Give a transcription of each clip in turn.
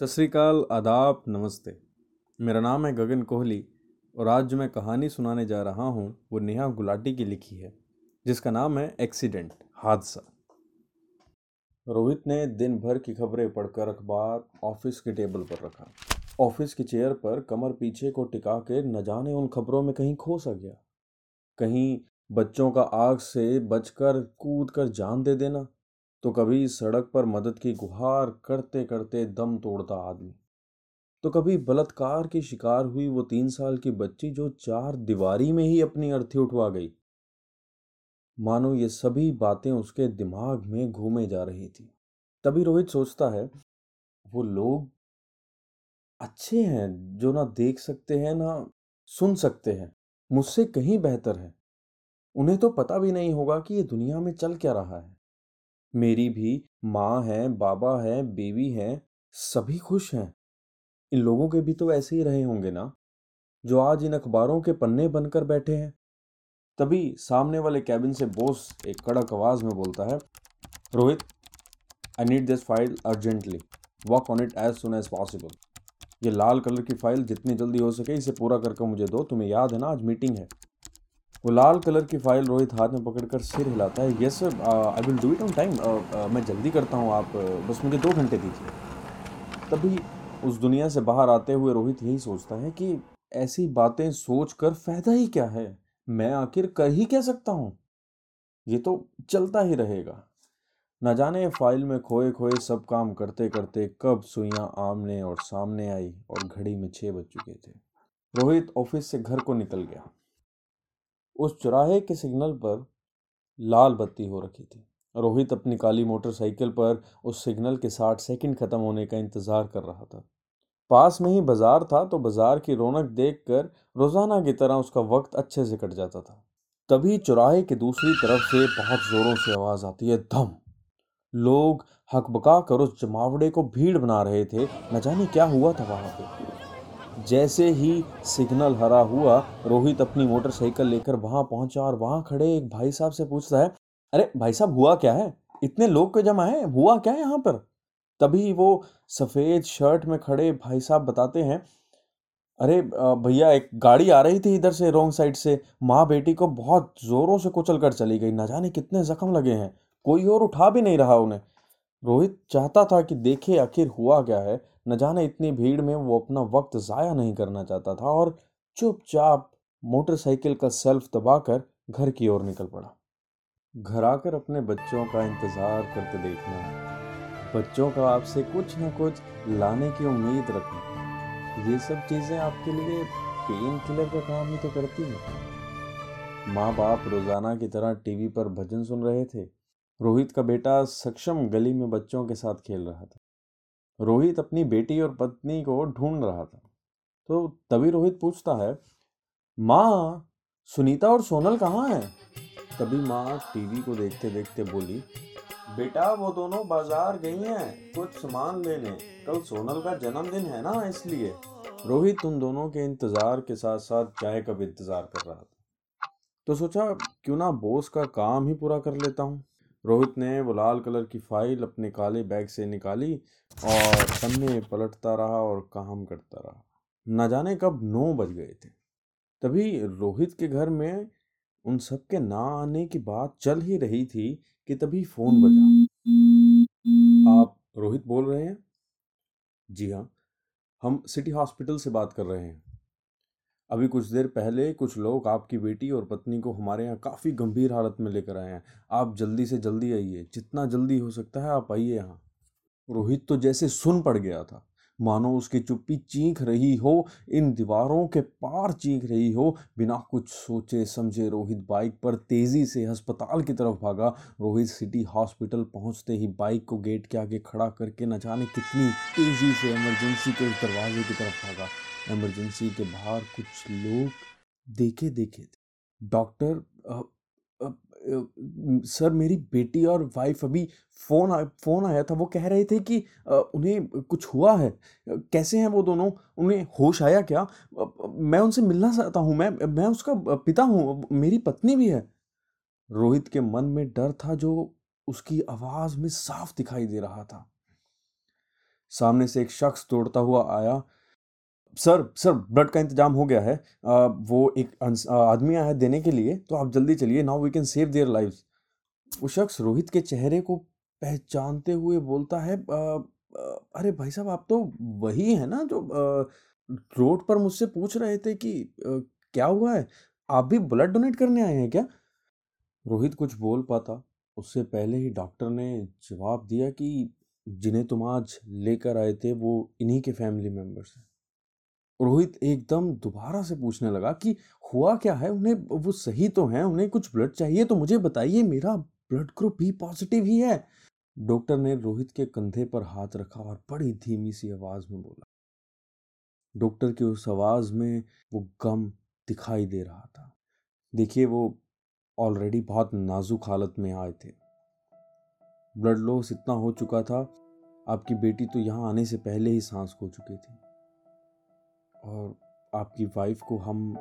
सत श्रीकाल आदाब, नमस्ते। मेरा नाम है गगन कोहली और आज जो मैं कहानी सुनाने जा रहा हूँ, वो नेहा गुलाटी की लिखी है, जिसका नाम है एक्सीडेंट, हादसा। रोहित ने दिन भर की खबरें पढ़कर अखबार, ऑफ़िस के टेबल पर रखा। ऑफ़िस की चेयर पर कमर पीछे को टिका के न जाने उन खबरों में कहीं खो सा गया। कहीं बच्चों का आग से बचकर कूद कर जान दे देना। तो कभी सड़क पर मदद की गुहार करते करते दम तोड़ता आदमी। तो कभी बलात्कार की शिकार हुई वो तीन साल की बच्ची जो चार दीवारी में ही अपनी अर्थी उठवा गई। मानो ये सभी बातें उसके दिमाग में घूमे जा रही थी। तभी रोहित सोचता है, वो लोग अच्छे हैं, जो ना देख सकते हैं, ना सुन सकते हैं। मुझसे कहीं बेहतर है। उन्हें तो पता भी नहीं होगा कि ये दुनिया में चल क्या रहा है। मेरी भी माँ है, बाबा है बेबी है, सभी खुश हैं। इन लोगों के भी तो ऐसे ही रहे होंगे ना, जो आज इन अखबारों के पन्ने बनकर बैठे हैं। तभी सामने वाले कैबिन से बोस एक कड़क आवाज़ में बोलता है, Rohit I need this file urgently work on it as soon as possible ये लाल कलर की फ़ाइल जितनी जल्दी हो सके इसे पूरा करके मुझे दो, तुम्हें याद है ना, आज मीटिंग है। वो लाल कलर की फ़ाइल रोहित हाथ में पकड़कर सिर हिलाता है। Yes sir I will do it on time मैं जल्दी करता हूँ आप uh, बस मुझे दो घंटे दीजिए। तभी उस दुनिया से बाहर आते हुए रोहित यही सोचता है कि ऐसी बातें सोच कर फ़ायदा ही क्या है? मैं आखिर कर ही क्या सकता हूँ? ये तो चलता ही रहेगा। न जाने फ़ाइल में खोए खोए सब काम करते करते कब सुइयाँ आमने और सामने आई और घड़ी में छः बज चुके थे। रोहित ऑफ़िस से घर को निकल गया। उस चौराहे के सिग्नल पर लाल बत्ती हो रखी थी। रोहित अपनी काली मोटरसाइकिल पर उस सिग्नल के साठ सेकंड खत्म होने का इंतज़ार कर रहा था। पास में ही बाज़ार था तो बाज़ार की रौनक देखकर रोज़ाना की तरह उसका वक्त अच्छे से कट जाता था। तभी चौराहे के दूसरी तरफ़ से बहुत जोरों से आवाज़ आती है धम लोग हकबका कर उस जमावड़े को भीड़ बना रहे थे। न जाने क्या हुआ था वहाँ पे। जैसे ही सिग्नल हरा हुआ, रोहित अपनी मोटरसाइकिल लेकर वहाँ पहुँचा और वहाँ खड़े एक भाई साहब से पूछता है, अरे भाई साहब, हुआ क्या है? इतने लोग क्यों जमा है? हुआ क्या है यहाँ पर? तभी वो सफ़ेद शर्ट में खड़े भाई साहब बताते हैं, अरे भैया, एक गाड़ी आ रही थी इधर से, रॉन्ग साइड से। माँ बेटी को बहुत ज़ोरों से कुचल कर चली गई। न जाने कितने जख्म लगे हैं। कोई और उठा भी नहीं रहा उन्हें। रोहित चाहता था कि देखे आखिर हुआ क्या है न जाने इतनी भीड़ में वो अपना वक्त ज़ाया नहीं करना चाहता था और चुपचाप मोटरसाइकिल का सेल्फ दबाकर घर की ओर निकल पड़ा। घर आकर अपने बच्चों का इंतज़ार करते देखना, बच्चों का आपसे कुछ ना कुछ लाने की उम्मीद रखना, ये सब चीज़ें आपके लिए पेन किलर का काम ही तो करती है। माँ बाप रोज़ाना की तरह टीवी पर भजन सुन रहे थे, रोहित का बेटा सक्षम गली में बच्चों के साथ खेल रहा था। रोहित अपनी बेटी और पत्नी को ढूंढ रहा था। तो तभी रोहित पूछता है, माँ, सुनीता और सोनल कहाँ हैं? तभी माँ टीवी को देखते देखते बोली, बेटा, वो दोनों बाज़ार गई हैं, कुछ सामान लेने। कल सोनल का जन्मदिन है ना, इसलिए। रोहित उन दोनों के इंतज़ार के साथ साथ चाय का भी इंतज़ार कर रहा था। तो सोचा, क्यों ना बोस का काम ही पूरा कर लेता हूँ? रोहित ने वो लाल कलर की फ़ाइल अपने काले बैग से निकाली और पन्ने पलटता रहा और काम करता रहा। न जाने कब नौ बज गए थे। तभी रोहित के घर में उन सब के ना आने की बात चल ही रही थी कि तभी फ़ोन बजा। आप रोहित बोल रहे हैं? जी हाँ हम सिटी हॉस्पिटल से बात कर रहे हैं। अभी कुछ देर पहले कुछ लोग आपकी बेटी और पत्नी को हमारे यहाँ काफ़ी गंभीर हालत में लेकर आए हैं। आप जल्दी से जल्दी आइए। जितना जल्दी हो सकता है आप आइए यहाँ। रोहित तो जैसे सुन पड़ गया था। मानो उसकी चुप्पी चीख रही हो, इन दीवारों के पार चीख रही हो। बिना कुछ सोचे समझे रोहित बाइक पर तेज़ी से अस्पताल की तरफ़ भागा। रोहित सिटी हॉस्पिटल पहुँचते ही बाइक को गेट के आगे खड़ा करके न जाने कितनी तेज़ी से इमरजेंसी के उस दरवाजे की तरफ़ भागा। इमरजेंसी के बाहर कुछ लोग देखे देखे थे। डॉक्टर सर मेरी बेटी और वाइफ अभी फ़ोन आ फ़ोन आया था। वो कह रहे थे कि आ, उन्हें कुछ हुआ है? कैसे हैं वो दोनों? उन्हें होश आया क्या? मैं उनसे मिलना चाहता हूँ। मैं मैं उसका पिता हूँ। मेरी पत्नी भी है। रोहित के मन में डर था जो उसकी आवाज़ में साफ़ दिखाई दे रहा था। सामने से एक शख्स दौड़ता हुआ आया। सर सर ब्लड का इंतज़ाम हो गया है। आ, वो एक आदमी आया है देने के लिए तो आप जल्दी चलिए। Now we can save their lives वो शख्स रोहित के चेहरे को पहचानते हुए बोलता है आ, आ, अरे भाई साहब आप तो वही है ना जो रोड पर मुझसे पूछ रहे थे कि क्या हुआ है? आप भी ब्लड डोनेट करने आए हैं क्या? रोहित कुछ बोल पाता। उससे पहले ही डॉक्टर ने जवाब दिया कि जिन्हें तुम आज लेकर आए थे वो इन्हीं के फैमिली मेंबर्स हैं। रोहित एकदम दोबारा से पूछने लगा कि हुआ क्या है? उन्हें वो सही तो हैं, उन्हें कुछ ब्लड चाहिए तो मुझे बताइए, मेरा ब्लड ग्रुप भी पॉजिटिव ही है। डॉक्टर ने रोहित के कंधे पर हाथ रखा और बड़ी धीमी सी आवाज़ में बोला। डॉक्टर की उस आवाज़ में वो गम दिखाई दे रहा था। देखिए, वो ऑलरेडी बहुत नाजुक हालत में आए थे। ब्लड लॉस इतना हो चुका था, आपकी बेटी तो यहाँ आने से पहले ही सांस खो चुकी थी। और आपकी वाइफ को हम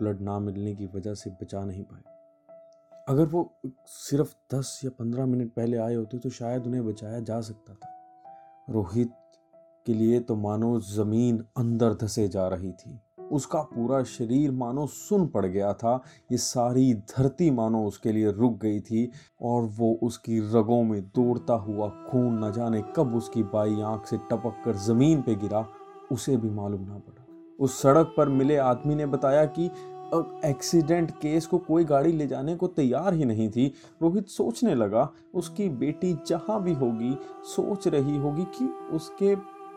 ब्लड ना मिलने की वजह से बचा नहीं पाए। अगर वो सिर्फ़ दस या पंद्रह मिनट पहले आए होते तो शायद उन्हें बचाया जा सकता था। रोहित के लिए तो मानो ज़मीन अंदर धसे जा रही थी। उसका पूरा शरीर मानो सुन पड़ गया था। ये सारी धरती मानो उसके लिए रुक गई थी और वो उसकी रगों में दौड़ता हुआ खून न जाने कब उसकी बाई आँख से टपक कर ज़मीन पे गिरा, उसे भी मालूम ना पड़ा। उस सड़क पर मिले आदमी ने बताया कि एक्सीडेंट केस को कोई गाड़ी ले जाने को तैयार ही नहीं थी। रोहित सोचने लगा, उसकी बेटी जहाँ भी होगी, सोच रही होगी कि उसके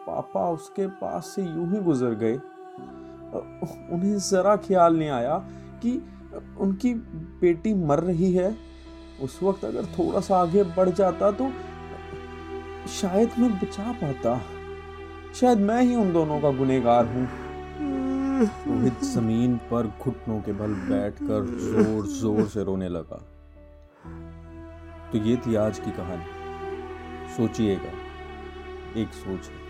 पापा उसके पास से यूँ ही गुजर गए। उन्हें ज़रा ख्याल नहीं आया कि उनकी बेटी मर रही है। उस वक्त अगर थोड़ा सा आगे बढ़ जाता तो शायद मैं बचा पाता। शायद मैं ही उन दोनों का गुनेगार हूँ। रोहित ज़मीन पर घुटनों के बल बैठकर ज़ोर ज़ोर से रोने लगा। तो ये थी आज की कहानी। सोचिएगा, एक सोच है।